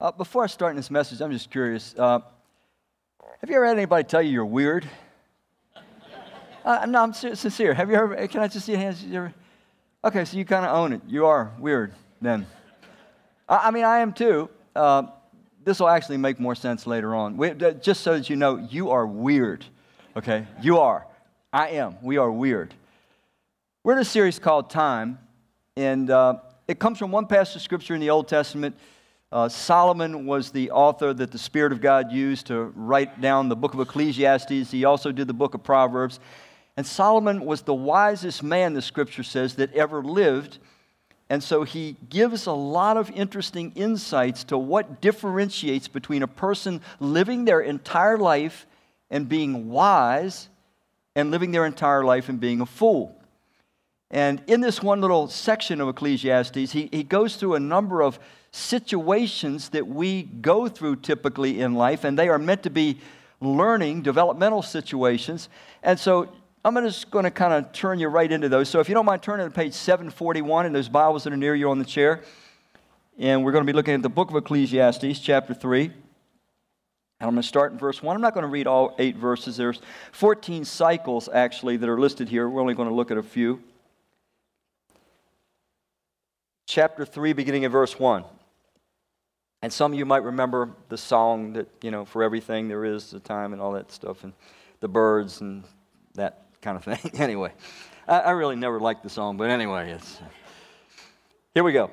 Uh, before I start in this message, I'm just curious. Uh, have you ever had anybody tell you you're weird? uh, no, I'm sincere. Have you ever? Can I just see hands? Ever, okay, so you kind of own it. You are weird then. I, I mean, I am too. Uh, this will actually make more sense later on. We, just so that you know, you are weird. Okay, you are. I am. We are weird. We're in a series called Time, and uh, it comes from one passage of scripture in the Old Testament. Uh, Solomon was the author that the Spirit of God used to write down the book of Ecclesiastes. He also did the book of Proverbs. And Solomon was the wisest man, the scripture says, that ever lived. And so he gives a lot of interesting insights to what differentiates between a person living their entire life and being wise and living their entire life and being a fool. And in this one little section of Ecclesiastes, he, he goes through a number of situations that we go through typically in life, and they are meant to be learning, developmental situations. And so I'm just going to kind of turn you right into those. So if you don't mind turning to page 741 in those Bibles that are near you on the chair, and we're going to be looking at the book of Ecclesiastes, chapter 3. And I'm going to start in verse 1. I'm not going to read all eight verses. There's 14 cycles, actually, that are listed here. We're only going to look at a few chapter 3, beginning in verse 1. And some of you might remember the song that, you know, for everything there is a time and all that stuff, and the birds and that kind of thing. anyway, I, I, really never liked the song, but anyway, it's. Uh, here we go.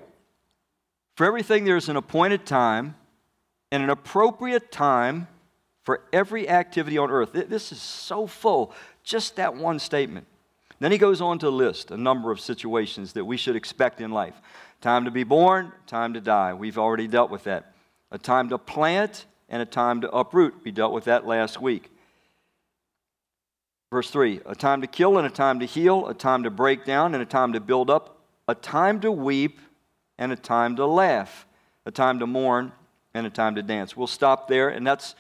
For everything there's an appointed time and an appropriate time for every activity on earth. This is so full, just that one statement. Then he goes on to list a number of situations that we should expect in life time to be born, time to die. We've already dealt with that. A time to plant and a time to uproot. We dealt with that last week. Verse 3 a time to kill and a time to heal, a time to break down and a time to build up, a time to weep and a time to laugh, a time to mourn and a time to dance. We'll stop there, and that's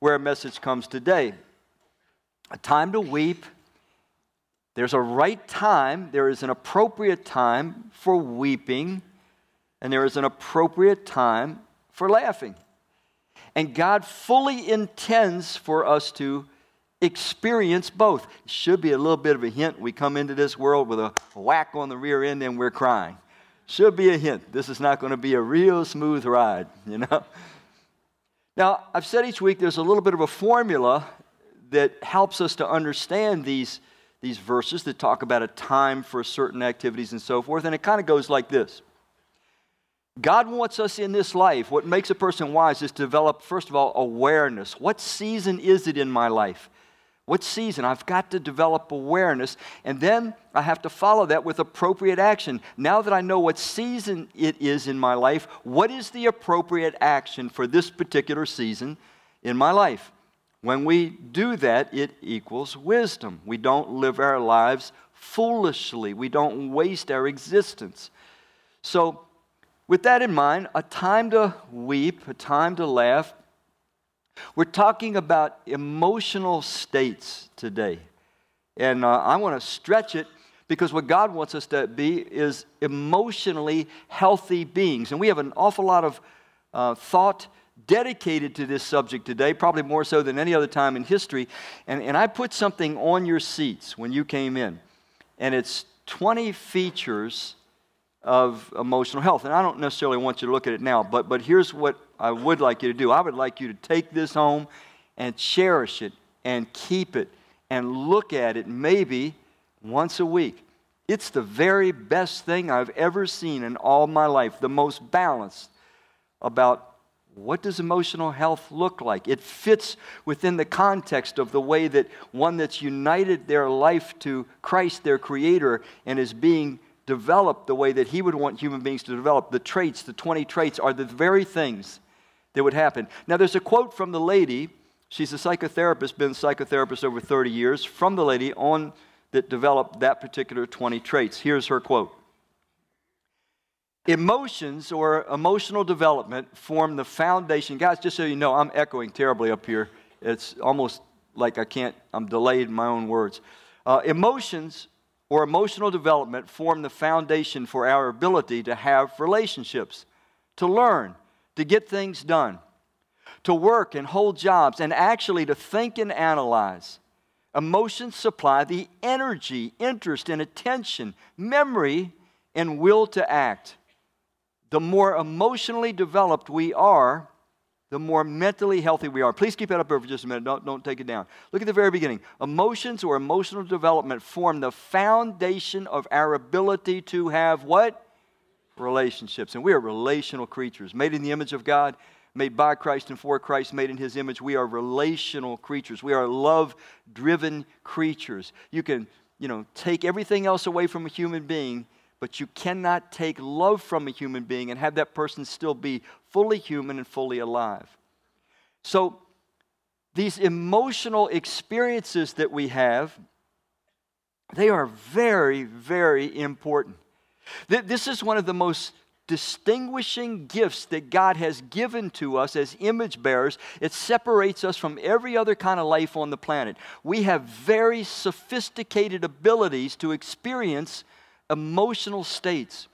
where our message comes today. A time to weep there's a right time, there is an appropriate time for weeping, and there is an appropriate time for laughing. And God fully intends for us to experience both. Should be a little bit of a hint. We come into this world with a whack on the rear end and we're crying. Should be a hint. This is not going to be a real smooth ride, you know? Now, I've said each week there's a little bit of a formula that helps us to understand these these verses that talk about a time for certain activities and so forth. And it kind of goes like this God wants us in this life, what makes a person wise is to develop, first of all, awareness. What season is it in my life? What season? I've got to develop awareness, and then I have to follow that with appropriate action. Now that I know what season it is in my life, what is the appropriate action for this particular season in my life? When we do that, it equals wisdom. We don't live our lives foolishly, we don't waste our existence. So, with that in mind, a time to weep, a time to laugh. We're talking about emotional states today. And uh, I want to stretch it because what God wants us to be is emotionally healthy beings. And we have an awful lot of uh, thought dedicated to this subject today, probably more so than any other time in history. And, and I put something on your seats when you came in, and it's 20 features of emotional health. And I don't necessarily want you to look at it now, but, but here's what I would like you to do I would like you to take this home and cherish it and keep it and look at it maybe once a week. It's the very best thing I've ever seen in all my life, the most balanced about what does emotional health look like? It fits within the context of the way that one that's united their life to Christ, their Creator, and is being developed the way that He would want human beings to develop. The traits, the 20 traits, are the very things that would happen. Now, there's a quote from the lady. She's a psychotherapist, been a psychotherapist over 30 years, from the lady on that developed that particular 20 traits. Here's her quote. Emotions or emotional development form the foundation. Guys, just so you know, I'm echoing terribly up here. It's almost like I can't, I'm delayed in my own words. Uh, emotions or emotional development form the foundation for our ability to have relationships, to learn, to get things done, to work and hold jobs, and actually to think and analyze. Emotions supply the energy, interest, and attention, memory, and will to act. The more emotionally developed we are, the more mentally healthy we are. Please keep that up there for just a minute. Don't, don't take it down. Look at the very beginning. Emotions or emotional development form the foundation of our ability to have what? Relationships. And we are relational creatures, made in the image of God, made by Christ and for Christ, made in His image. We are relational creatures. We are love driven creatures. You can, you know, take everything else away from a human being but you cannot take love from a human being and have that person still be fully human and fully alive. So, these emotional experiences that we have, they are very, very important. This is one of the most distinguishing gifts that God has given to us as image bearers. It separates us from every other kind of life on the planet. We have very sophisticated abilities to experience emotional states.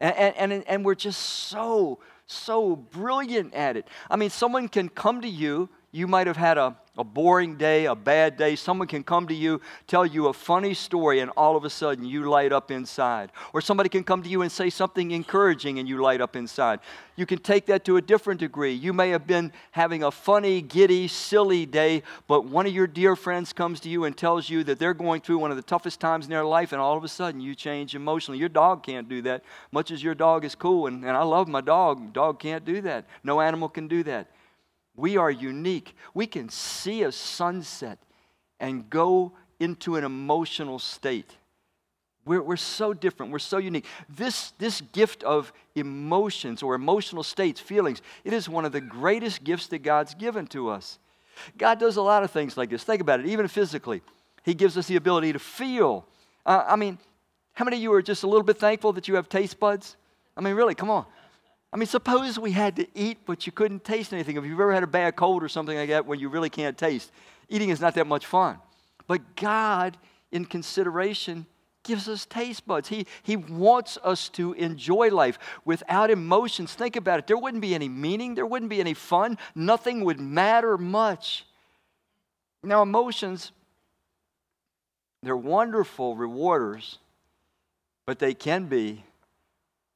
And, and, and we're just so, so brilliant at it. I mean, someone can come to you, you might have had a, a boring day, a bad day. Someone can come to you, tell you a funny story, and all of a sudden you light up inside. Or somebody can come to you and say something encouraging, and you light up inside. You can take that to a different degree. You may have been having a funny, giddy, silly day, but one of your dear friends comes to you and tells you that they're going through one of the toughest times in their life, and all of a sudden you change emotionally. Your dog can't do that, much as your dog is cool, and, and I love my dog. Dog can't do that. No animal can do that. We are unique. We can see a sunset and go into an emotional state. We're, we're so different. We're so unique. This, this gift of emotions or emotional states, feelings, it is one of the greatest gifts that God's given to us. God does a lot of things like this. Think about it, even physically. He gives us the ability to feel. Uh, I mean, how many of you are just a little bit thankful that you have taste buds? I mean, really, come on. I mean, suppose we had to eat, but you couldn't taste anything. If you've ever had a bad cold or something like that where you really can't taste, eating is not that much fun. But God, in consideration, gives us taste buds. He, he wants us to enjoy life without emotions. Think about it. There wouldn't be any meaning, there wouldn't be any fun, nothing would matter much. Now, emotions, they're wonderful rewarders, but they can be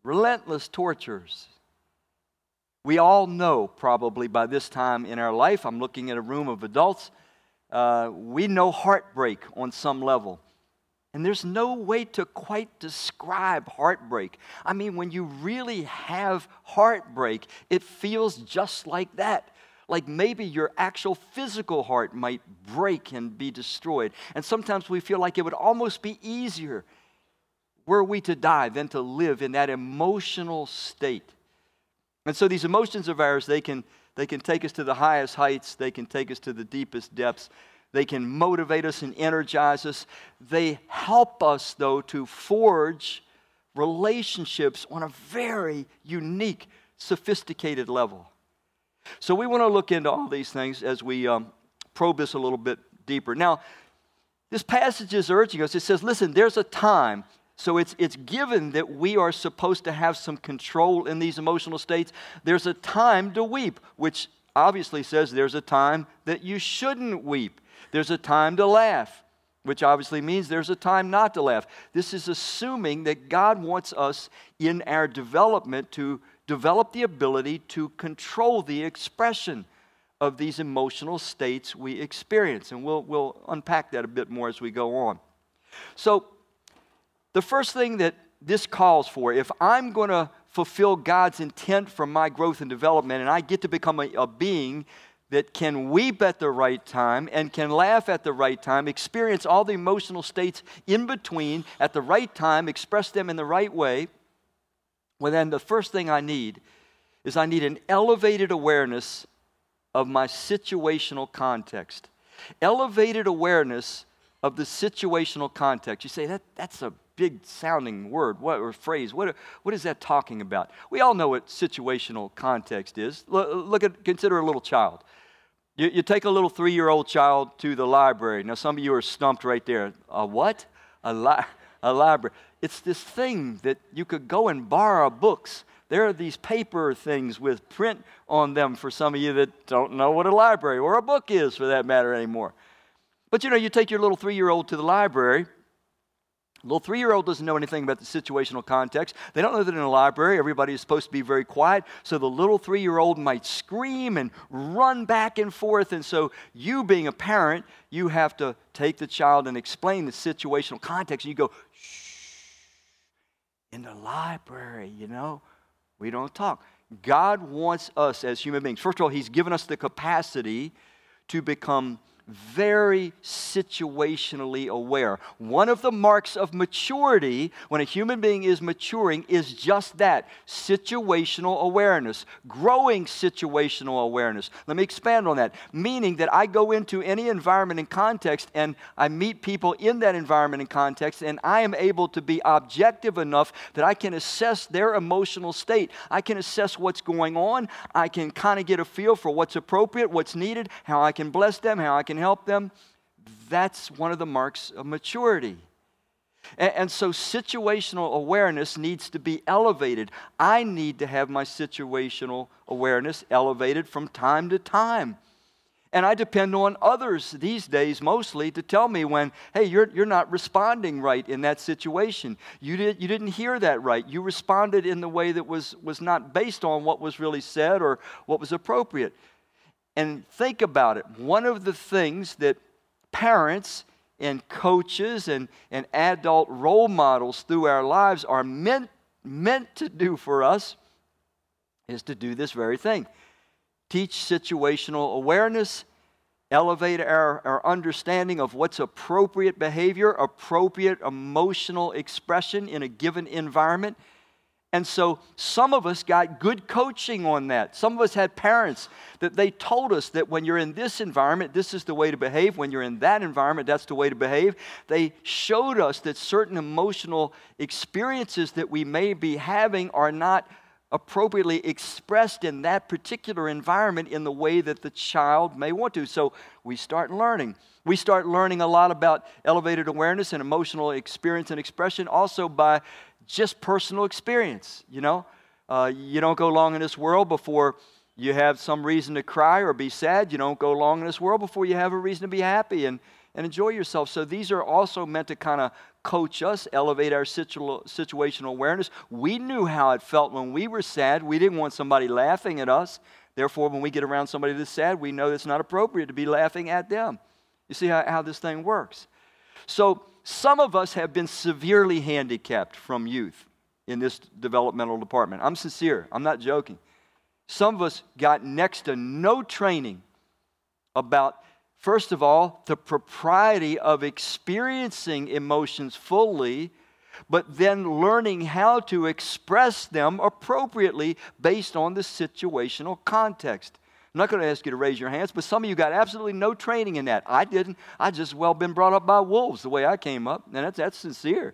relentless tortures. We all know, probably by this time in our life, I'm looking at a room of adults, uh, we know heartbreak on some level. And there's no way to quite describe heartbreak. I mean, when you really have heartbreak, it feels just like that. Like maybe your actual physical heart might break and be destroyed. And sometimes we feel like it would almost be easier were we to die than to live in that emotional state. And so these emotions of ours, they can, they can take us to the highest heights, they can take us to the deepest depths, they can motivate us and energize us. They help us, though, to forge relationships on a very unique, sophisticated level. So we want to look into all these things as we um, probe this a little bit deeper. Now, this passage is urging us. It says, listen, there's a time so it's, it's given that we are supposed to have some control in these emotional states. There's a time to weep, which obviously says there's a time that you shouldn't weep. There's a time to laugh, which obviously means there's a time not to laugh. This is assuming that God wants us in our development to develop the ability to control the expression of these emotional states we experience. And we'll, we'll unpack that a bit more as we go on. So, the first thing that this calls for, if I'm going to fulfill God's intent for my growth and development, and I get to become a, a being that can weep at the right time and can laugh at the right time, experience all the emotional states in between at the right time, express them in the right way, well, then the first thing I need is I need an elevated awareness of my situational context. Elevated awareness of the situational context. You say, that, that's a big sounding word what, or phrase. What, what is that talking about? We all know what situational context is. Look, at, consider a little child. You, you take a little three year old child to the library. Now, some of you are stumped right there. A what? A, li- a library. It's this thing that you could go and borrow books there are these paper things with print on them for some of you that don't know what a library or a book is for that matter anymore. But you know, you take your little three year old to the library Little three year old doesn't know anything about the situational context. They don't know that in a library everybody is supposed to be very quiet. So the little three year old might scream and run back and forth. And so, you being a parent, you have to take the child and explain the situational context. And you go, shh, in the library, you know, we don't talk. God wants us as human beings. First of all, He's given us the capacity to become very situationally aware. One of the marks of maturity when a human being is maturing is just that situational awareness, growing situational awareness. Let me expand on that. Meaning that I go into any environment and context and I meet people in that environment and context and I am able to be objective enough that I can assess their emotional state. I can assess what's going on. I can kind of get a feel for what's appropriate, what's needed, how I can bless them, how I can can help them, that's one of the marks of maturity. And, and, so situational awareness needs to be elevated. I need to have my situational awareness elevated from time to time. And I depend on others these days mostly to tell me when, hey, you're, you're not responding right in that situation. You, did, you didn't hear that right. You responded in the way that was, was not based on what was really said or what was appropriate. And think about it. One of the things that parents and coaches and, and adult role models through our lives are meant, meant to do for us is to do this very thing teach situational awareness, elevate our, our understanding of what's appropriate behavior, appropriate emotional expression in a given environment and so some of us got good coaching on that. Some of us had parents that they told us that when you're in this environment, this is the way to behave. When you're in that environment, that's the way to behave. They showed us that certain emotional experiences that we may be having are not appropriately expressed in that particular environment in the way that the child may want to. So we start learning. We start learning a lot about elevated awareness and emotional experience and expression also by just personal experience, you know. Uh, you don't go long in this world before you have some reason to cry or be sad. You don't go long in this world before you have a reason to be happy and, and enjoy yourself. So these are also meant to kind of coach us, elevate our situ- situational awareness. We knew how it felt when we were sad. We didn't want somebody laughing at us. Therefore, when we get around somebody that's sad, we know it's not appropriate to be laughing at them. You see how, how this thing works. So some of us have been severely handicapped from youth in this developmental department. I'm sincere, I'm not joking. Some of us got next to no training about, first of all, the propriety of experiencing emotions fully, but then learning how to express them appropriately based on the situational context. I'm not going to ask you to raise your hands, but some of you got absolutely no training in that. I didn't. I just well been brought up by wolves the way I came up, and that's, that's sincere.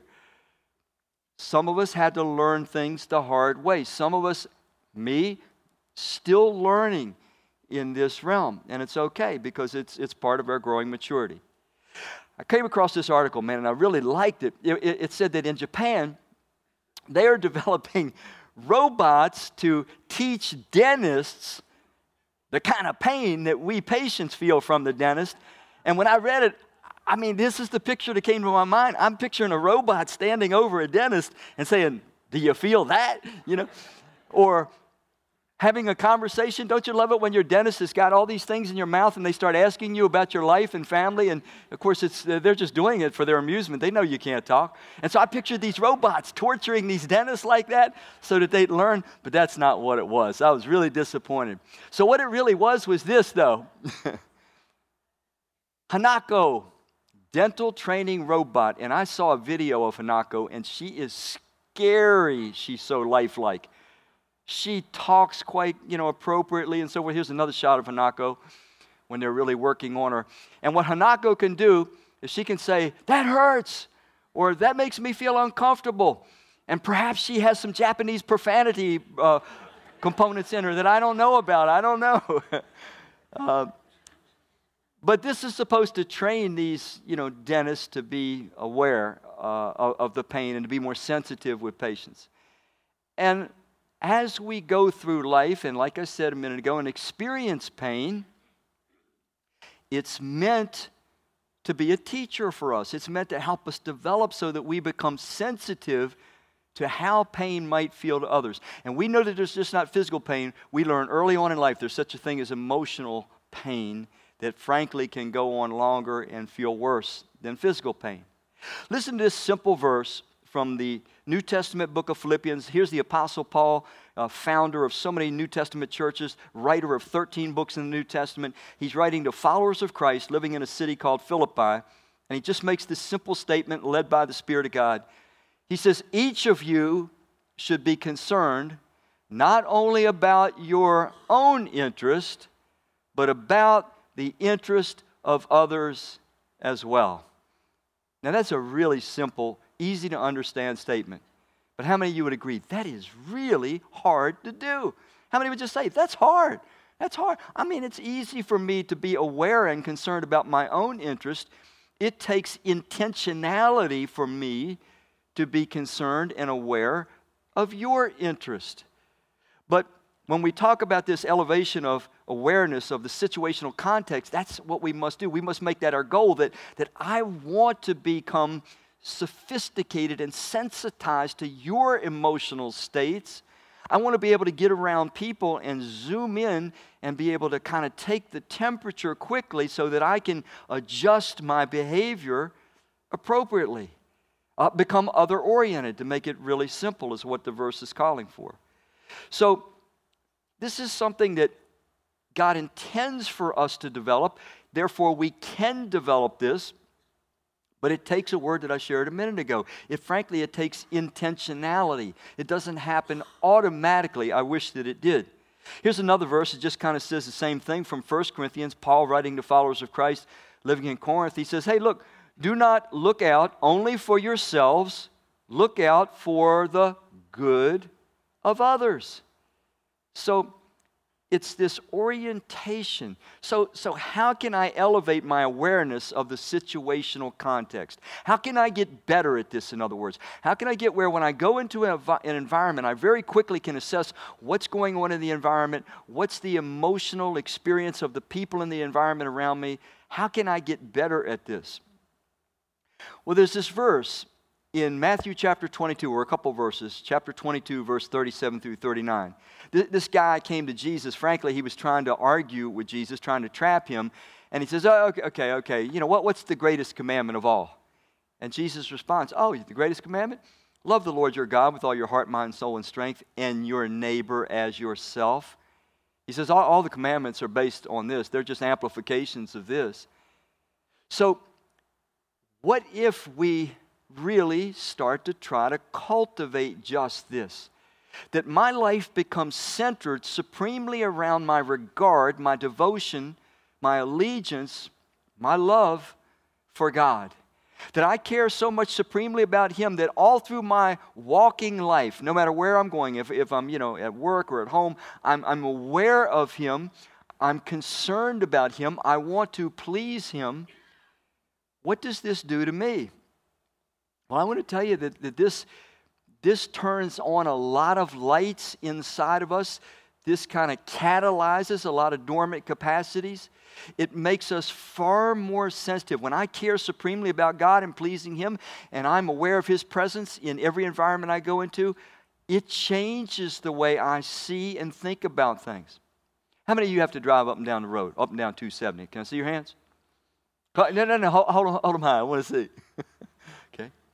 Some of us had to learn things the hard way. Some of us, me, still learning in this realm, and it's okay because it's, it's part of our growing maturity. I came across this article, man, and I really liked it. It, it, it said that in Japan, they are developing robots to teach dentists the kind of pain that we patients feel from the dentist. And when I read it, I mean, this is the picture that came to my mind. I'm picturing a robot standing over a dentist and saying, Do you feel that? You know? Or having a conversation. Don't you love it when your dentist has got all these things in your mouth and they start asking you about your life and family? And of course, it's, uh, they're just doing it for their amusement. They know you can't talk. And so I pictured these robots torturing these dentists like that so that they'd learn, but that's not what it was. I was really disappointed. So, what it really was was this, though Hanako, dental training robot. And I saw a video of Hanako, and she is scary. She's so lifelike she talks quite, you know, appropriately and so forth. Here's another shot of Hanako when they're really working on her. And what Hanako can do is she can say, that hurts, or that makes me feel uncomfortable. And perhaps she has some Japanese profanity uh, components in her that I don't know about. I don't know. uh, but this is supposed to train these, you know, dentists to be aware uh, of, of the pain and to be more sensitive with patients. And as we go through life, and like I said a minute ago, and experience pain, it's meant to be a teacher for us. It's meant to help us develop so that we become sensitive to how pain might feel to others. And we know that there's just not physical pain. We learn early on in life there's such a thing as emotional pain that frankly can go on longer and feel worse than physical pain. Listen to this simple verse from the New Testament book of Philippians. Here's the Apostle Paul, uh, founder of so many New Testament churches, writer of 13 books in the New Testament. He's writing to followers of Christ living in a city called Philippi, and he just makes this simple statement led by the Spirit of God. He says, Each of you should be concerned not only about your own interest, but about the interest of others as well. Now, that's a really simple, easy to understand statement. But how many of you would agree that is really hard to do? How many would just say, that's hard? That's hard. I mean, it's easy for me to be aware and concerned about my own interest. It takes intentionality for me to be concerned and aware of your interest. But when we talk about this elevation of awareness of the situational context, that's what we must do. We must make that our goal that, that I want to become sophisticated and sensitized to your emotional states. I want to be able to get around people and zoom in and be able to kind of take the temperature quickly so that I can adjust my behavior appropriately. Uh, become other oriented to make it really simple, is what the verse is calling for. So, this is something that God intends for us to develop. Therefore, we can develop this, but it takes a word that I shared a minute ago. It frankly, it takes intentionality. It doesn't happen automatically. I wish that it did. Here's another verse that just kind of says the same thing from 1 Corinthians. Paul writing to followers of Christ living in Corinth. He says, Hey, look, do not look out only for yourselves, look out for the good of others. So it's this orientation. So, so, how can I elevate my awareness of the situational context? How can I get better at this, in other words? How can I get where when I go into an, an environment, I very quickly can assess what's going on in the environment, what's the emotional experience of the people in the environment around me? How can I get better at this? Well, there's this verse in Matthew chapter 22, or a couple verses, chapter 22, verse 37 through 39. This guy came to Jesus. Frankly, he was trying to argue with Jesus, trying to trap him. And he says, Oh, okay, okay, okay. You know, what, what's the greatest commandment of all? And Jesus responds, Oh, the greatest commandment? Love the Lord your God with all your heart, mind, soul, and strength, and your neighbor as yourself. He says, All, all the commandments are based on this, they're just amplifications of this. So, what if we really start to try to cultivate just this. That my life becomes centered supremely around my regard, my devotion, my allegiance, my love for God. That I care so much supremely about Him that all through my walking life, no matter where I'm going, if, if I'm you know, at work or at home, I'm, I'm aware of Him, I'm concerned about Him, I want to please Him. What does this do to me? Well, I want to tell you that, that this, this turns on a lot of lights inside of us. This kind of catalyzes a lot of dormant capacities. It makes us far more sensitive. When I care supremely about God and pleasing Him, and I'm aware of His presence in every environment I go into, it changes the way I see and think about things. How many of you have to drive up and down the road, up and down 270? Can I see your hands? No, no, no, hold, hold, hold them high. I want to see.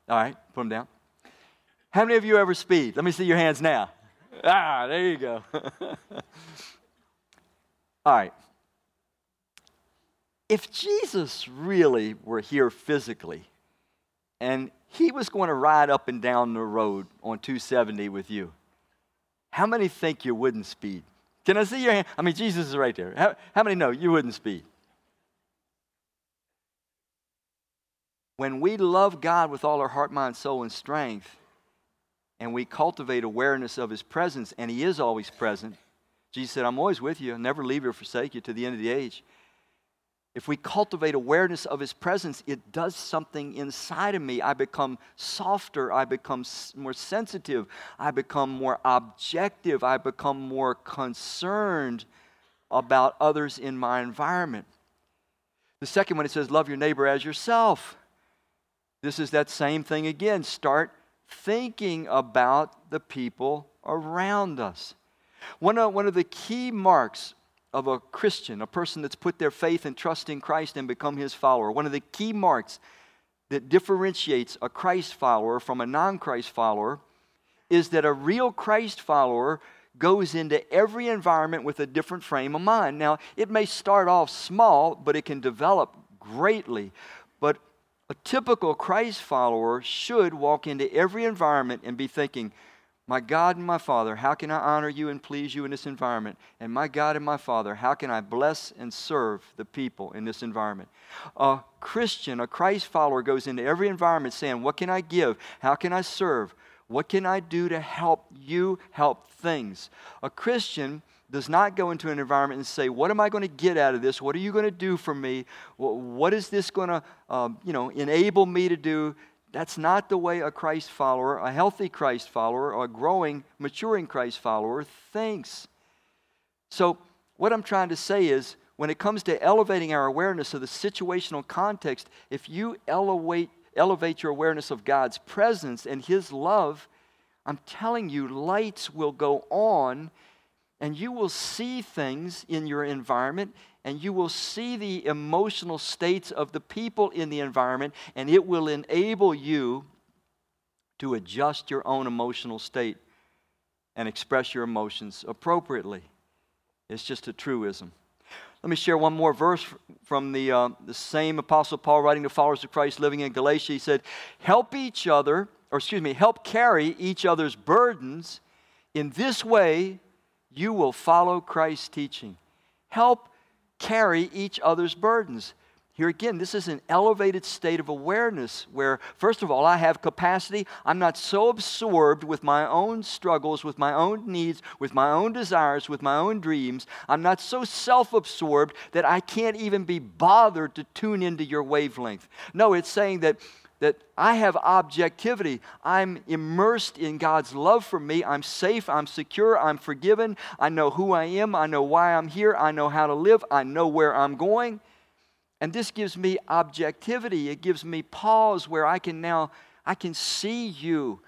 All right, put them down. How many of you ever speed? Let me see your hands now. Ah, there you go. All right. If Jesus really were here physically and he was going to ride up and down the road on 270 with you, how many think you wouldn't speed? Can I see your hand? I mean, Jesus is right there. How, how many know you wouldn't speed? When we love God with all our heart, mind, soul, and strength, and we cultivate awareness of His presence, and He is always present, Jesus said, I'm always with you, I'll never leave you or forsake you to the end of the age. if we cultivate awareness of His presence, it does something inside of me. I become softer. I become more sensitive. I become more objective. I become more concerned about others in my environment. The second one, it says, Love your neighbor as yourself. This is that same thing again. Start thinking about the people around us. One of, one of the key marks of a Christian, a person that's put their faith and trust in Christ and become his follower, one of the key marks that differentiates a Christ follower from a non Christ follower is that a real Christ follower goes into every environment with a different frame of mind. Now, it may start off small, but it can develop greatly. A typical Christ follower should walk into every environment and be thinking, my God and my Father, how can I honor you and please you in this environment? And my God and my Father, how can I bless and serve the people in this environment? A Christian, a Christ follower, goes into every environment saying, What can I give? How can I serve? What can I do to help you help things? A Christian does not go into an environment and say, What am I going to get out of this? What are you going to do for me? What is this going to um, you know, enable me to do? That's not the way a Christ follower, a healthy Christ follower, a growing, maturing Christ follower thinks. So, what I'm trying to say is, when it comes to elevating our awareness of the situational context, if you elevate, elevate your awareness of God's presence and His love, I'm telling you, lights will go on and you will see things in your environment and you will see the emotional states of the people in the environment, and it will enable you to adjust your own emotional state and express your emotions appropriately. It's just a truism. Let me share one more verse from the, uh, the same Apostle Paul writing to followers of Christ living in Galatia. He said, Help each other, or excuse me, help carry each other's burdens. In this way, you will follow Christ's teaching. Help carry each other's burdens. Here again, this is an elevated state of awareness where, first of all, I have capacity. I'm not so absorbed with my own struggles, with my own needs, with my own desires, with my own dreams. I'm not so self absorbed that I can't even be bothered to tune into your wavelength. No, it's saying that that I have objectivity. I'm immersed in God's love for me. I'm safe. I'm secure. I'm forgiven. I know who I am. I know why I'm here. I know how to live. I know where I'm going. And this gives me objectivity. It gives me pause where I can now I can see you.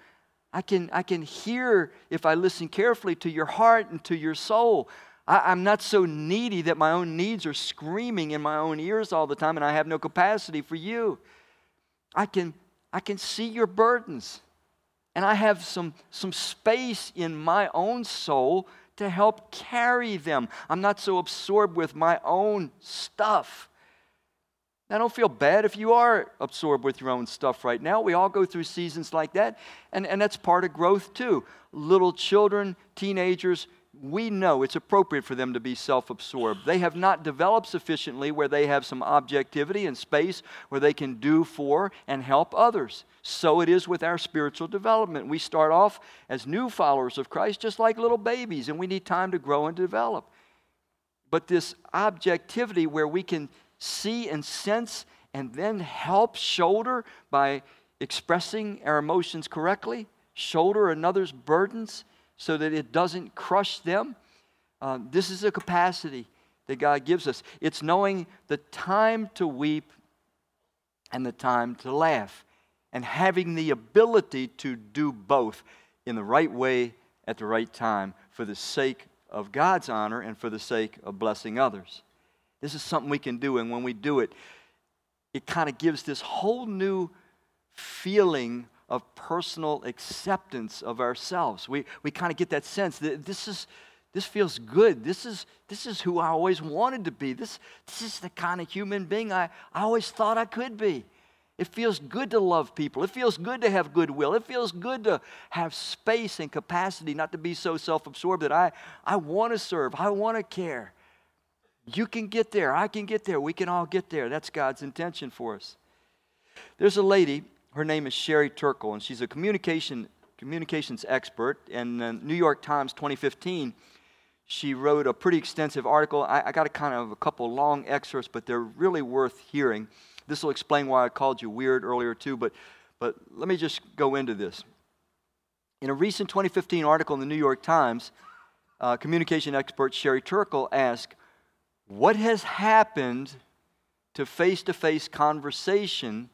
I can, I can hear if I listen carefully to your heart and to your soul. I, I'm not so needy that my own needs are screaming in my own ears all the time and I have no capacity for you. I can, I can see your burdens. And I have some, some space in my own soul to help carry them. I'm not so absorbed with my own stuff. I don't feel bad if you are absorbed with your own stuff right now. We all go through seasons like that, and, and that's part of growth too. Little children, teenagers, we know it's appropriate for them to be self absorbed. They have not developed sufficiently where they have some objectivity and space where they can do for and help others. So it is with our spiritual development. We start off as new followers of Christ just like little babies, and we need time to grow and develop. But this objectivity where we can see and sense and then help shoulder by expressing our emotions correctly, shoulder another's burdens so that it doesn't crush them. Uh, this is a capacity that God gives us. It's knowing the time to weep and the time to laugh, and having the ability to do both in the right way at the right time for the sake of God's honor and for the sake of blessing others. This is something we can do, and when we do it, it kind of gives this whole new feeling of personal acceptance of ourselves. We, we kind of get that sense that this is this feels good. This is, this is who I always wanted to be. This, this is the kind of human being I, I always thought I could be. It feels good to love people. It feels good to have goodwill. It feels good to have space and capacity, not to be so self absorbed that I, I want to serve, I want to care. You can get there. I can get there. We can all get there. That's God's intention for us. There's a lady her name is Sherry Turkle, and she's a communication, communications expert. In the New York Times 2015, she wrote a pretty extensive article. I, I got a kind of a couple long excerpts, but they're really worth hearing. This will explain why I called you weird earlier, too, but, but let me just go into this. In a recent 2015 article in the New York Times, uh, communication expert Sherry Turkle asked, What has happened to face to face conversation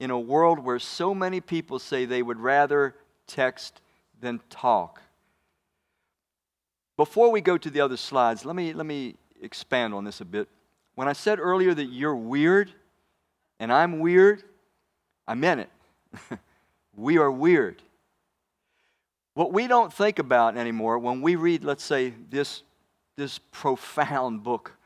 in a world where so many people say they would rather text than talk? Before we go to the other slides, let me, let me expand on this a bit. When I said earlier that you're weird and I'm weird, I meant it. we are weird. What we don't think about anymore when we read, let's say, this, this profound book,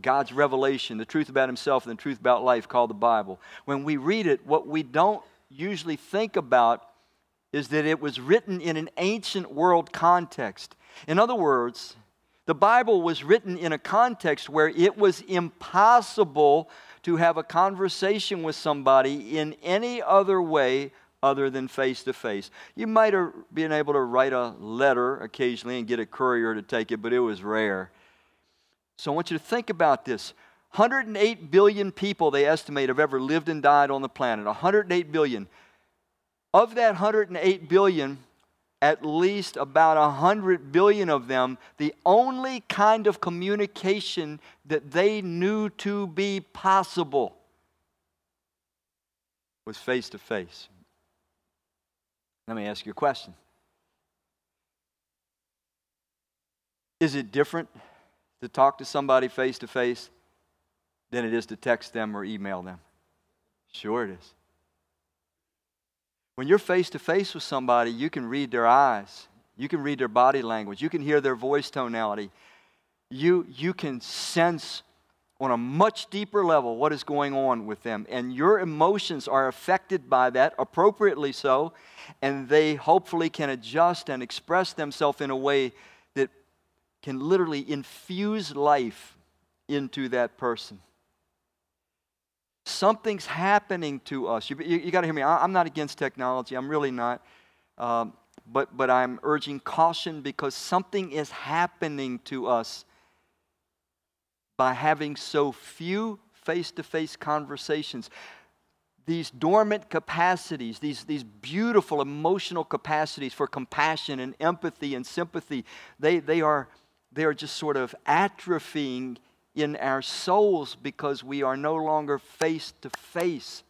God's revelation, the truth about Himself and the truth about life called the Bible, when we read it, what we don't usually think about is that it was written in an ancient world context. In other words, the Bible was written in a context where it was impossible to have a conversation with somebody in any other way other than face to face. You might have been able to write a letter occasionally and get a courier to take it, but it was rare. So I want you to think about this. 108 billion people, they estimate, have ever lived and died on the planet. 108 billion. Of that 108 billion, at least about 100 billion of them, the only kind of communication that they knew to be possible was face to face. Let me ask you a question Is it different to talk to somebody face to face than it is to text them or email them? Sure, it is. When you're face to face with somebody, you can read their eyes, you can read their body language, you can hear their voice tonality. You, you can sense on a much deeper level what is going on with them. And your emotions are affected by that, appropriately so, and they hopefully can adjust and express themselves in a way can literally infuse life into that person something's happening to us. You, you, you got to hear me. I, am not against technology. I'm really not. Um, but, but I'm urging caution because something is happening to us by having so few face to face conversations. These dormant capacities, these, these beautiful emotional capacities for compassion and empathy and sympathy, they, they, are, they are just sort of atrophying in our souls because we are no longer face to face.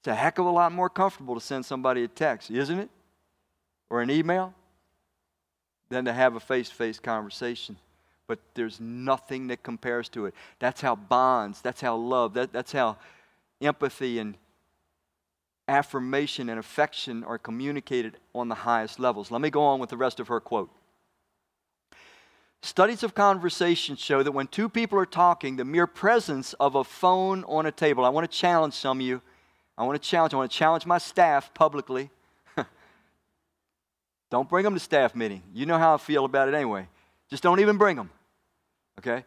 It's a heck of a lot more comfortable to send somebody a text, isn't it? Or an email than to have a face to face conversation. But there's nothing that compares to it. That's how bonds, that's how love, that, that's how empathy and affirmation and affection are communicated on the highest levels. Let me go on with the rest of her quote. Studies of conversation show that when two people are talking, the mere presence of a phone on a table, I want to challenge some of you. I want to challenge, I want to challenge my staff publicly. don't bring them to staff meeting. You know how I feel about it anyway. Just don't even bring them. Okay?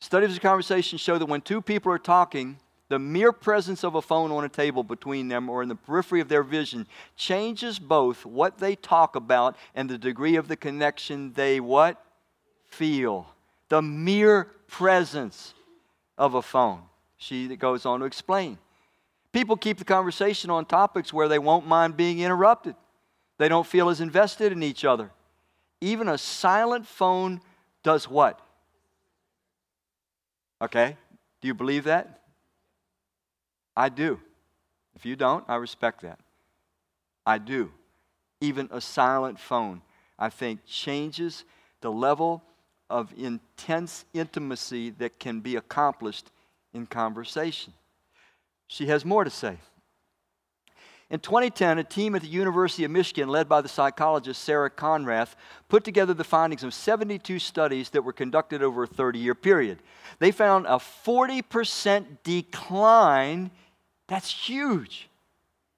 Studies of conversation show that when two people are talking, the mere presence of a phone on a table between them or in the periphery of their vision changes both what they talk about and the degree of the connection they what? Feel. The mere presence of a phone. She goes on to explain. People keep the conversation on topics where they won't mind being interrupted. They don't feel as invested in each other. Even a silent phone does what? Okay? Do you believe that? I do. If you don't, I respect that. I do. Even a silent phone, I think, changes the level of intense intimacy that can be accomplished in conversation. She has more to say. In 2010, a team at the University of Michigan, led by the psychologist Sara Konrath, put together the findings of 72 studies that were conducted over a 30 year period. They found a 40% decline. That's huge.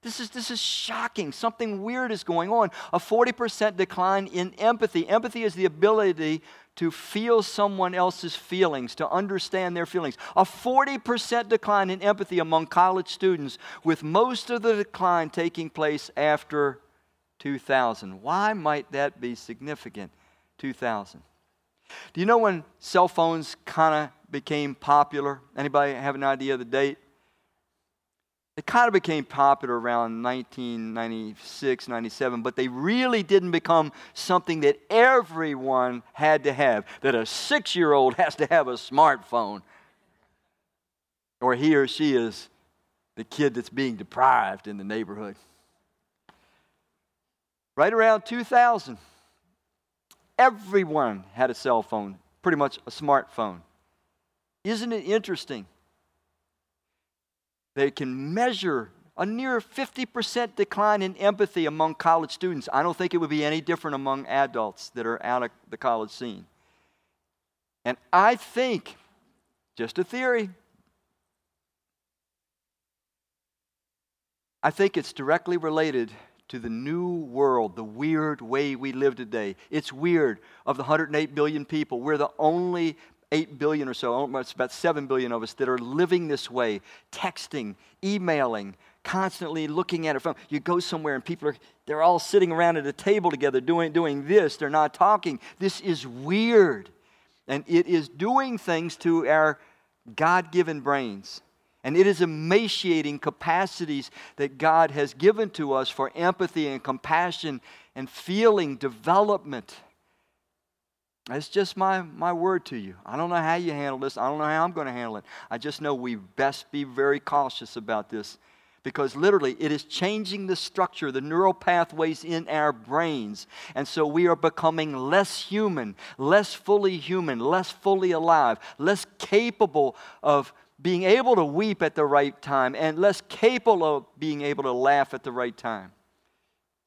This is, this is shocking. Something weird is going on. A 40% decline in empathy. Empathy is the ability to feel someone else's feelings, to understand their feelings. A 40% decline in empathy among college students, with most of the decline taking place after 2000. Why might that be significant? 2000. Do you know when cell phones kind of became popular? Anybody have an idea of the date? It kind of became popular around 1996, 97, but they really didn't become something that everyone had to have, that a six year old has to have a smartphone, or he or she is the kid that's being deprived in the neighborhood. Right around 2000, everyone had a cell phone, pretty much a smartphone. Isn't it interesting? They can measure a near 50% decline in empathy among college students. I don't think it would be any different among adults that are out of the college scene. And I think, just a theory, I think it's directly related to the new world, the weird way we live today. It's weird. Of the 108 billion people, we're the only 8 billion or so, almost about 7 billion of us that are living this way, texting, emailing, constantly looking at a phone. You go somewhere and people are they're all sitting around at a table together doing doing this, they're not talking. This is weird. And it is doing things to our God-given brains. And it is emaciating capacities that God has given to us for empathy and compassion and feeling development. That's just my, my word to you. I don't know how you handle this. I don't know how I'm going to handle it. I just know we best be very cautious about this because literally it is changing the structure, the neural pathways in our brains. And so we are becoming less human, less fully human, less fully alive, less capable of being able to weep at the right time and less capable of being able to laugh at the right time.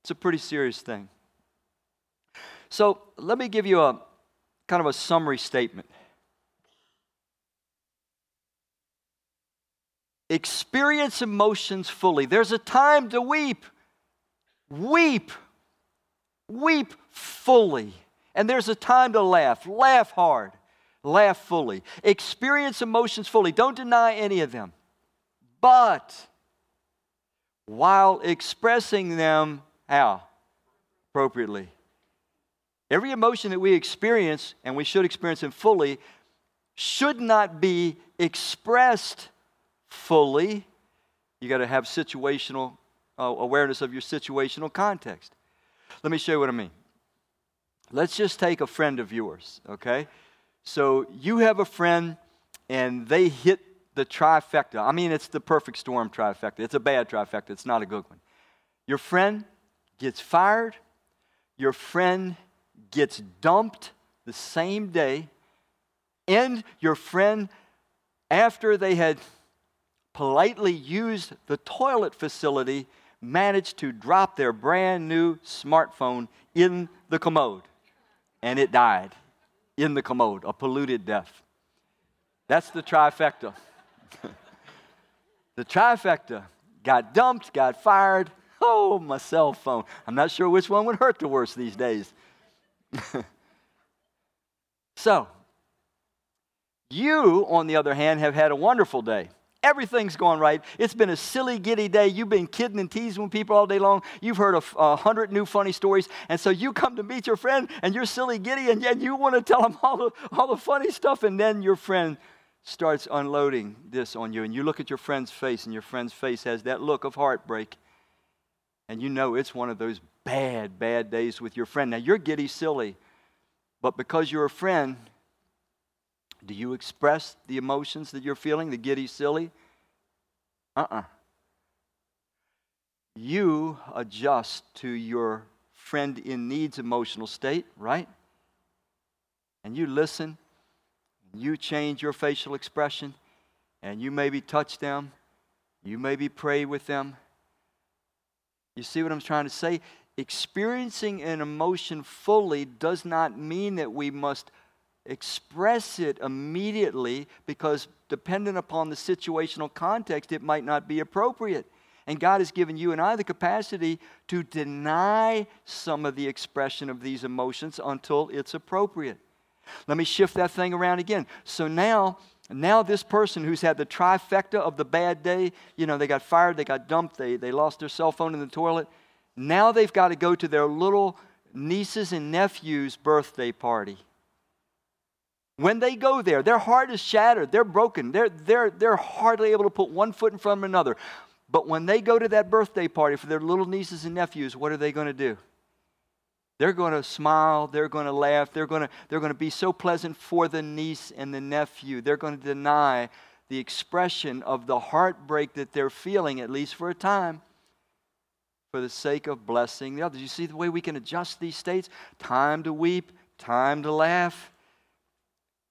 It's a pretty serious thing. So let me give you a kind of a summary statement. Experience emotions fully. There's a time to weep. Weep. Weep fully. And there's a time to laugh. Laugh hard. Laugh fully. Experience emotions fully. Don't deny any of them. But while expressing them, how? Appropriately. Every emotion that we experience, and we should experience them fully, should not be expressed fully. You got to have situational uh, awareness of your situational context. Let me show you what I mean. Let's just take a friend of yours, okay? So you have a friend and they hit the trifecta. I mean, it's the perfect storm trifecta. It's a bad trifecta, it's not a good one. Your friend gets fired, your friend gets dumped the same day, and your friend, after they had politely used the toilet facility, managed to drop their brand new smartphone in the commode, and it died in the commode, a polluted death. That's the trifecta. the trifecta got dumped, got fired. Oh, my cell phone. I'm not sure which one would hurt the worst these days. so, you, on the other hand, have had a wonderful day. Everything's going right. It's been a silly, giddy day. You've been kidding and teasing people all day long. You've heard a, a hundred new funny stories. And so you come to meet your friend and you're silly, giddy, and yet you want to tell him all the, all the funny stuff. And then your friend starts unloading this on you. And you look at your friend's face, and your friend's face has that look of heartbreak. And you know it's one of those bad, bad days with your friend. Now you're giddy, silly. But because you're a friend, do you express the emotions that you're feeling, the giddy, silly? Uh uh-uh. uh You adjust to your friend in need's emotional state, right? And you listen, you change your facial expression, and you maybe touch them, you maybe pray with them. You see what I'm trying to say? Experiencing an emotion fully does not mean that we must express it immediately because, dependent upon the situational context, it might not be appropriate. And God has given you and I the capacity to deny some of the expression of these emotions until it's appropriate. Let me shift that thing around again. So now, now this person who's had the trifecta of the bad day, you know, they got fired, they got dumped, they, they lost their cell phone in the toilet. Now they've got to go to their little nieces and nephews' birthday party. When they go there, their heart is shattered, they're broken, they're, they're, they're hardly able to put one foot in front of another. But when they go to that birthday party for their little nieces and nephews, what are they going to do? They're going to smile, they're going to laugh, they're going to, they're going to be so pleasant for the niece and the nephew. They're going to deny the expression of the heartbreak that they're feeling, at least for a time, for the sake of blessing the others. You see the way we can adjust these states? Time to weep, time to laugh.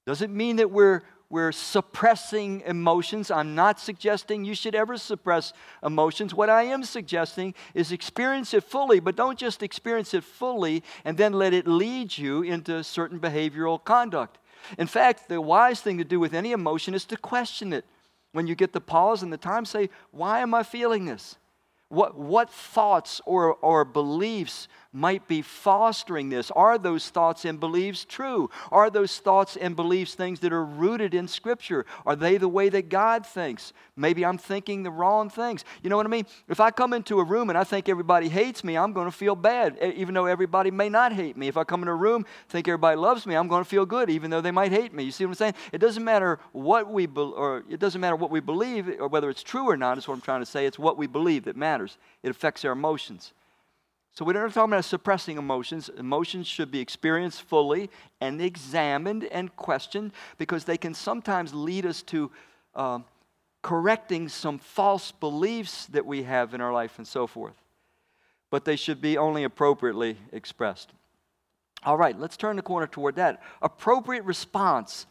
Doesn't mean that we're, we're suppressing emotions. I'm not suggesting you should ever suppress emotions. What I am suggesting is experience it fully, but don't just experience it fully and then let it lead you into certain behavioral conduct. In fact, the wise thing to do with any emotion is to question it. When you get the pause and the time, say, Why am I feeling this? What, what thoughts or, or beliefs might be fostering this? Are those thoughts and beliefs true? Are those thoughts and beliefs things that are rooted in Scripture? Are they the way that God thinks? Maybe I'm thinking the wrong things. You know what I mean? If I come into a room and I think everybody hates me, I'm going to feel bad, even though everybody may not hate me. If I come in a room, think everybody loves me, I'm going to feel good, even though they might hate me. You see what I'm saying? It doesn't matter what we be- or it doesn't matter what we believe or whether it's true or not. Is what I'm trying to say. It's what we believe that matters. It affects our emotions. So we're not talking about suppressing emotions. Emotions should be experienced fully and examined and questioned because they can sometimes lead us to uh, correcting some false beliefs that we have in our life and so forth. But they should be only appropriately expressed. All right, let's turn the corner toward that. Appropriate response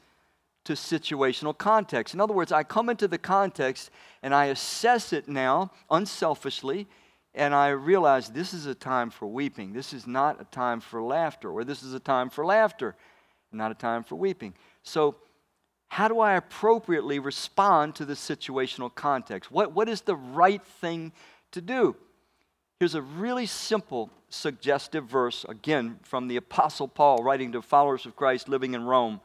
to situational context. In other words, I come into the context and I assess it now unselfishly and I realize this is a time for weeping. This is not a time for laughter, or this is a time for laughter, not a time for weeping. So, how do I appropriately respond to the situational context? What, what is the right thing to do? Here's a really simple, suggestive verse, again, from the Apostle Paul writing to followers of Christ living in Rome.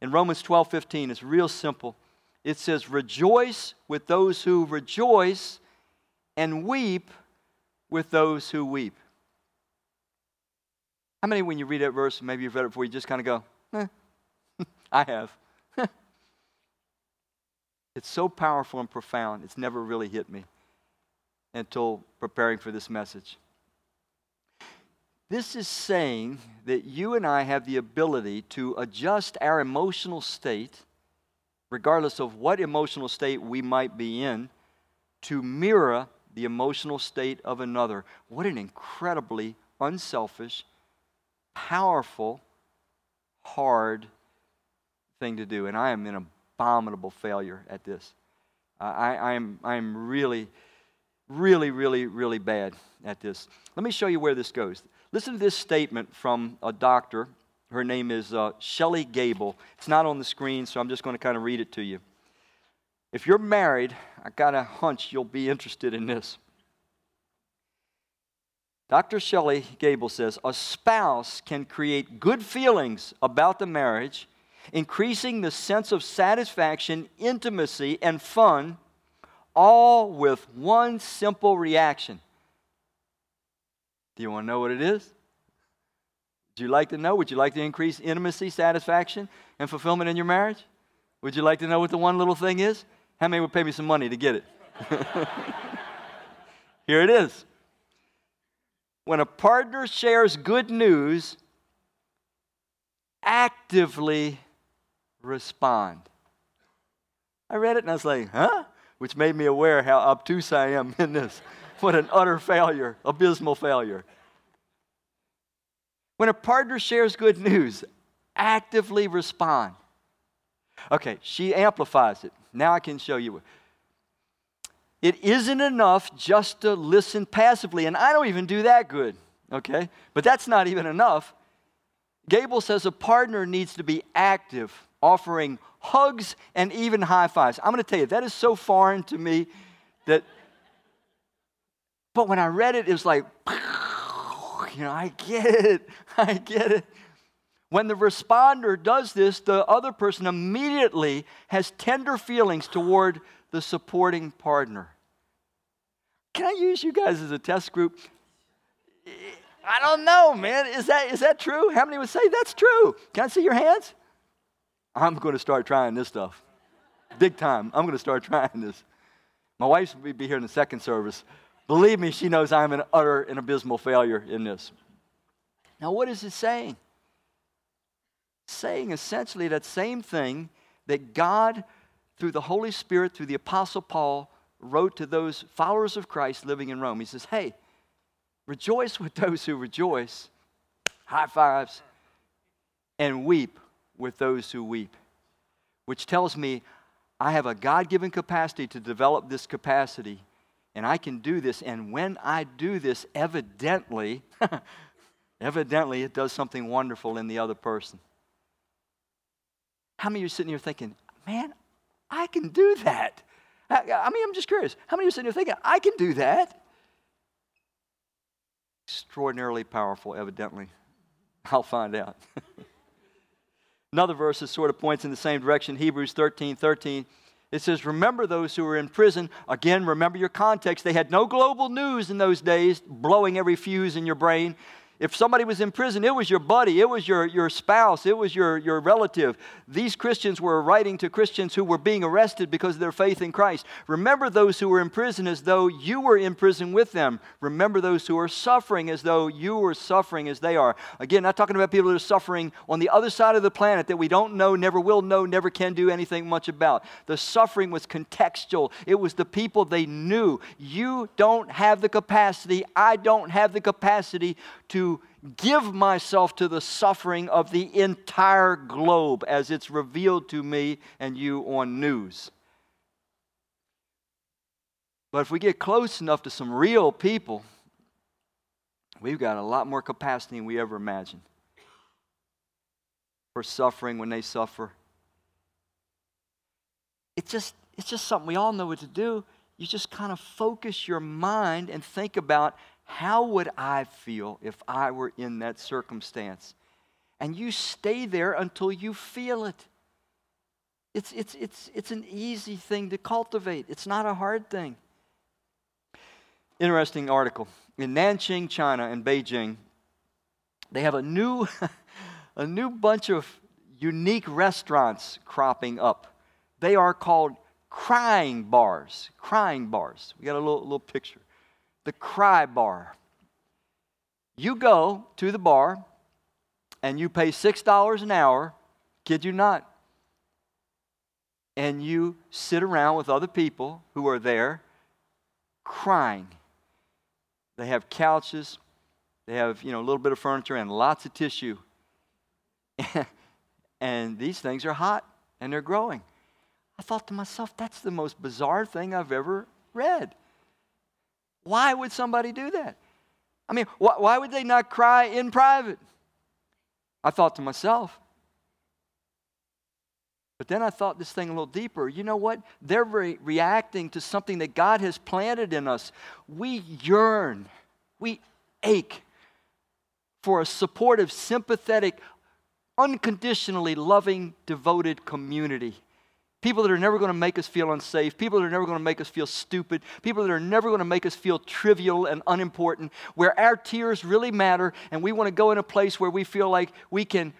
In Romans 12 15, it's real simple. It says, Rejoice with those who rejoice, and weep with those who weep. How many, when you read that verse, maybe you've read it before, you just kind of go, eh, I have. it's so powerful and profound, it's never really hit me until preparing for this message. This is saying that you and I have the ability to adjust our emotional state, regardless of what emotional state we might be in, to mirror the emotional state of another. What an incredibly unselfish, powerful, hard thing to do. And I am an abominable failure at this. I, am, I am really, really, really, really bad at this. Let me show you where this goes. Listen to this statement from a doctor. Her name is uh, Shelly Gable. It's not on the screen, so I'm just going to kind of read it to you. If you're married, I got a hunch you'll be interested in this. Dr. Shelly Gable says a spouse can create good feelings about the marriage, increasing the sense of satisfaction, intimacy, and fun, all with one simple reaction. Do you want to know what it is? Would you like to know? Would you like to increase intimacy, satisfaction, and fulfillment in your marriage? Would you like to know what the one little thing is? How many would pay me some money to get it? Here it is. When a partner shares good news, actively respond. I read it and I was like, huh? Which made me aware how obtuse I am in this. What an utter failure, abysmal failure. When a partner shares good news, actively respond. Okay, she amplifies it. Now I can show you. It isn't enough just to listen passively, and I don't even do that good, okay? But that's not even enough. Gable says a partner needs to be active, offering hugs and even high fives. I'm going to tell you, that is so foreign to me that, but when I read it, it was like, you know, I get it. I get it. When the responder does this, the other person immediately has tender feelings toward the supporting partner. Can I use you guys as a test group? I don't know, man. Is that, is that true? How many would say that's true? Can I see your hands? I'm going to start trying this stuff. Big time. I'm going to start trying this. My wife will be here in the second service. Believe me, she knows I'm an utter and abysmal failure in this. Now, what is it saying? Saying essentially that same thing that God, through the Holy Spirit, through the Apostle Paul, wrote to those followers of Christ living in Rome. He says, Hey, rejoice with those who rejoice, high fives, and weep with those who weep. Which tells me I have a God given capacity to develop this capacity, and I can do this. And when I do this, evidently, evidently, it does something wonderful in the other person. How many of you are sitting here thinking, man, I can do that? I mean, I'm just curious. How many of you are sitting here thinking, I can do that? Extraordinarily powerful, evidently. I'll find out. Another verse that sort of points in the same direction, Hebrews 13 13. It says, Remember those who were in prison. Again, remember your context. They had no global news in those days, blowing every fuse in your brain. If somebody was in prison, it was your buddy, it was your, your spouse, it was your, your relative. These Christians were writing to Christians who were being arrested because of their faith in Christ. Remember those who were in prison as though you were in prison with them. Remember those who are suffering as though you were suffering as they are. Again, not talking about people that are suffering on the other side of the planet that we don't know, never will know, never can do anything much about. The suffering was contextual, it was the people they knew. You don't have the capacity, I don't have the capacity to give myself to the suffering of the entire globe as it's revealed to me and you on news. But if we get close enough to some real people, we've got a lot more capacity than we ever imagined for suffering when they suffer. It's just, it's just something we all know what to do. You just kind of focus your mind and think about how would I feel if I were in that circumstance? And you stay there until you feel it. It's, it's, it's, it's an easy thing to cultivate, it's not a hard thing. Interesting article. In Nanjing, China, and Beijing, they have a new, a new bunch of unique restaurants cropping up. They are called crying bars. Crying bars. We got a little, little picture the cry bar. You go to the bar and you pay $6 an hour, kid you not, and you sit around with other people who are there crying. They have couches, they have, you know, a little bit of furniture and lots of tissue. and these things are hot and they're growing. I thought to myself, that's the most bizarre thing I've ever read. Why would somebody do that? I mean, why, why would they not cry in private? I thought to myself. But then I thought this thing a little deeper. You know what? They're re- reacting to something that God has planted in us. We yearn, we ache for a supportive, sympathetic, unconditionally loving, devoted community. People that are never going to make us feel unsafe, people that are never going to make us feel stupid, people that are never going to make us feel trivial and unimportant, where our tears really matter, and we want to go in a place where we feel like we can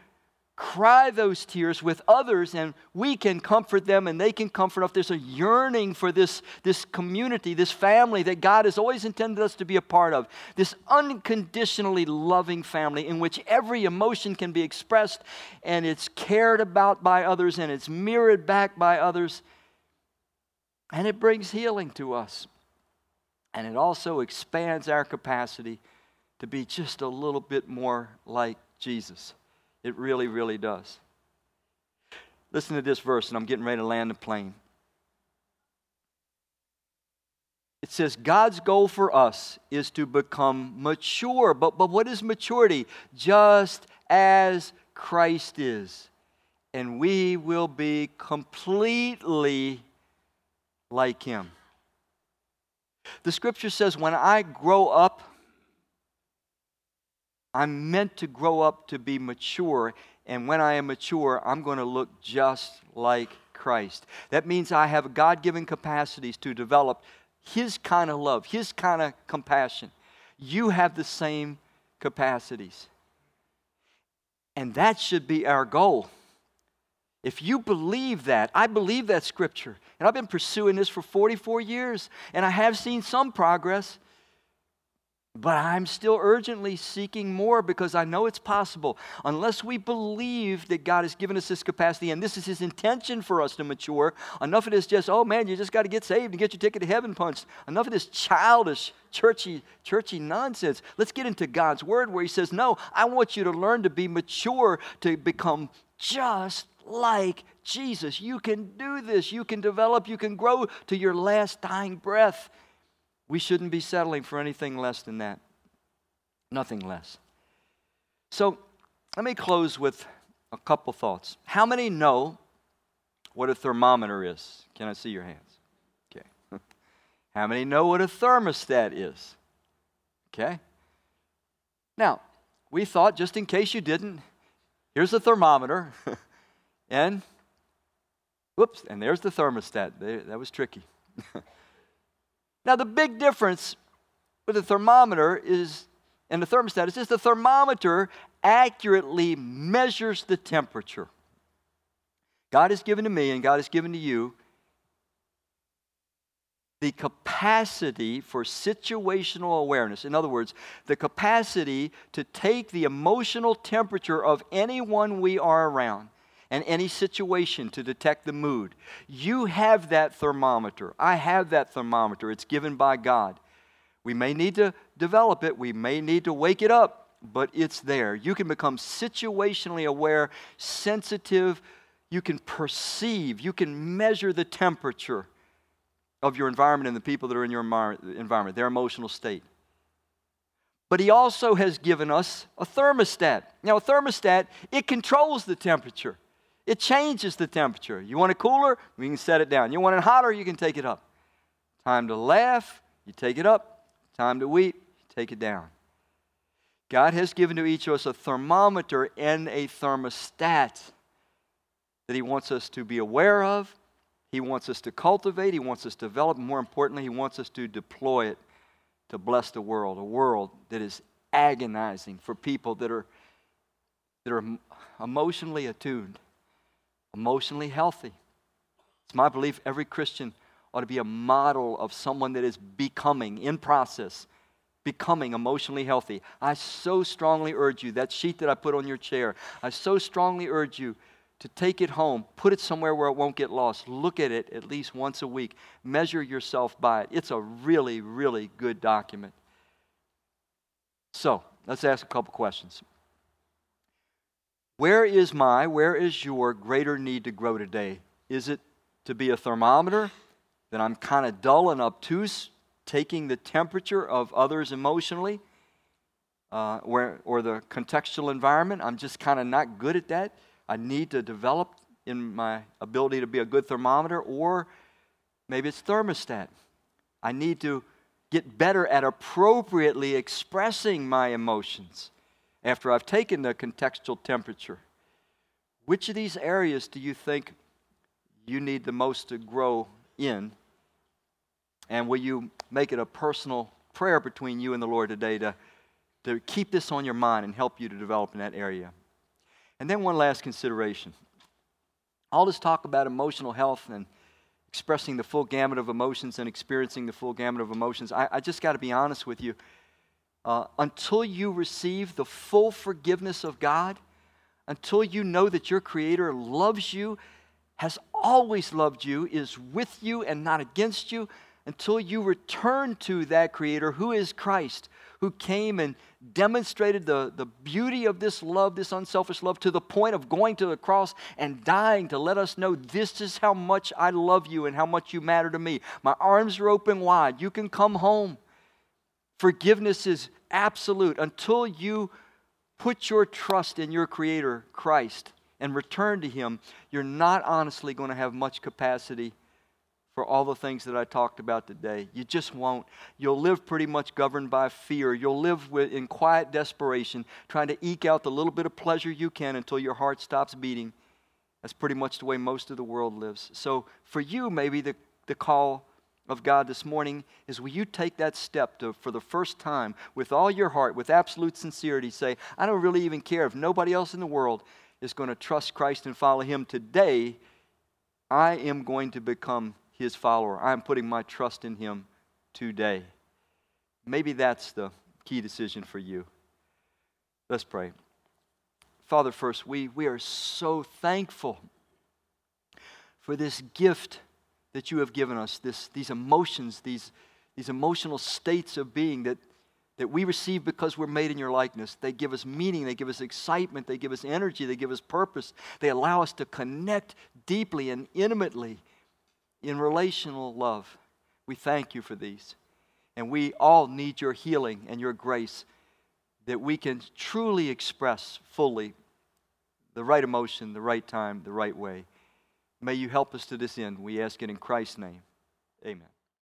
cry those tears with others and we can comfort them and they can comfort us. There's a yearning for this, this community, this family that God has always intended us to be a part of. This unconditionally loving family in which every emotion can be expressed and it's cared about by others and it's mirrored back by others. And it brings healing to us. And it also expands our capacity to be just a little bit more like Jesus. It really, really does. Listen to this verse, and I'm getting ready to land the plane. It says, God's goal for us is to become mature. But, but what is maturity? Just as Christ is. And we will be completely like Him. The scripture says, When I grow up, I'm meant to grow up to be mature, and when I am mature, I'm going to look just like Christ. That means I have God given capacities to develop His kind of love, His kind of compassion. You have the same capacities. And that should be our goal. If you believe that, I believe that scripture. And I've been pursuing this for 44 years, and I have seen some progress. But I'm still urgently seeking more because I know it's possible. Unless we believe that God has given us this capacity and this is His intention for us to mature, enough of this just, oh man, you just got to get saved and get your ticket to heaven punched. Enough of this childish, churchy, churchy nonsense. Let's get into God's Word where He says, no, I want you to learn to be mature, to become just like Jesus. You can do this. You can develop. You can grow to your last dying breath. We shouldn't be settling for anything less than that. Nothing less. So let me close with a couple thoughts. How many know what a thermometer is? Can I see your hands? Okay. How many know what a thermostat is? Okay. Now, we thought, just in case you didn't, here's a thermometer, and whoops, and there's the thermostat. That was tricky. Now, the big difference with a thermometer is, and the thermostat is this the thermometer accurately measures the temperature. God has given to me and God has given to you the capacity for situational awareness. In other words, the capacity to take the emotional temperature of anyone we are around and any situation to detect the mood. You have that thermometer. I have that thermometer. It's given by God. We may need to develop it, we may need to wake it up, but it's there. You can become situationally aware, sensitive. You can perceive, you can measure the temperature of your environment and the people that are in your environment, their emotional state. But he also has given us a thermostat. Now, a thermostat, it controls the temperature. It changes the temperature. You want it cooler? We can set it down. You want it hotter? You can take it up. Time to laugh? You take it up. Time to weep? You take it down. God has given to each of us a thermometer and a thermostat that He wants us to be aware of, He wants us to cultivate, He wants us to develop, more importantly, He wants us to deploy it to bless the world, a world that is agonizing for people that are, that are emotionally attuned emotionally healthy. It's my belief every Christian ought to be a model of someone that is becoming, in process, becoming emotionally healthy. I so strongly urge you, that sheet that I put on your chair, I so strongly urge you to take it home, put it somewhere where it won't get lost, look at it at least once a week, measure yourself by it. It's a really, really good document. So, let's ask a couple questions. Where is my, where is your greater need to grow today? Is it to be a thermometer that I'm kind of dull and obtuse, taking the temperature of others emotionally, uh, or the contextual environment? I'm just kind of not good at that. I need to develop in my ability to be a good thermometer, or maybe it's thermostat. I need to get better at appropriately expressing my emotions after I've taken the contextual temperature. Which of these areas do you think you need the most to grow in? And will you make it a personal prayer between you and the Lord today to, to keep this on your mind and help you to develop in that area? And then, one last consideration. All this talk about emotional health and expressing the full gamut of emotions and experiencing the full gamut of emotions, I, I just got to be honest with you uh, until you receive the full forgiveness of God, until you know that your Creator loves you, has always loved you, is with you and not against you, until you return to that Creator who is Christ, who came and demonstrated the, the beauty of this love, this unselfish love, to the point of going to the cross and dying to let us know this is how much I love you and how much you matter to me. My arms are open wide. You can come home. Forgiveness is absolute until you put your trust in your Creator, Christ, and return to Him. You're not honestly going to have much capacity for all the things that I talked about today. You just won't. You'll live pretty much governed by fear. You'll live with, in quiet desperation, trying to eke out the little bit of pleasure you can until your heart stops beating. That's pretty much the way most of the world lives. So, for you, maybe the, the call of God this morning is will you take that step to, for the first time, with all your heart, with absolute sincerity, say, I don't really even care if nobody else in the world is going to trust Christ and follow Him today, I am going to become His follower. I'm putting my trust in Him today. Maybe that's the key decision for you. Let's pray. Father, first, we, we are so thankful for this gift that you have given us, this, these emotions, these, these emotional states of being that, that we receive because we're made in your likeness. They give us meaning, they give us excitement, they give us energy, they give us purpose. They allow us to connect deeply and intimately in relational love. We thank you for these. And we all need your healing and your grace that we can truly express fully the right emotion, the right time, the right way. May you help us to this end. We ask it in Christ's name. Amen.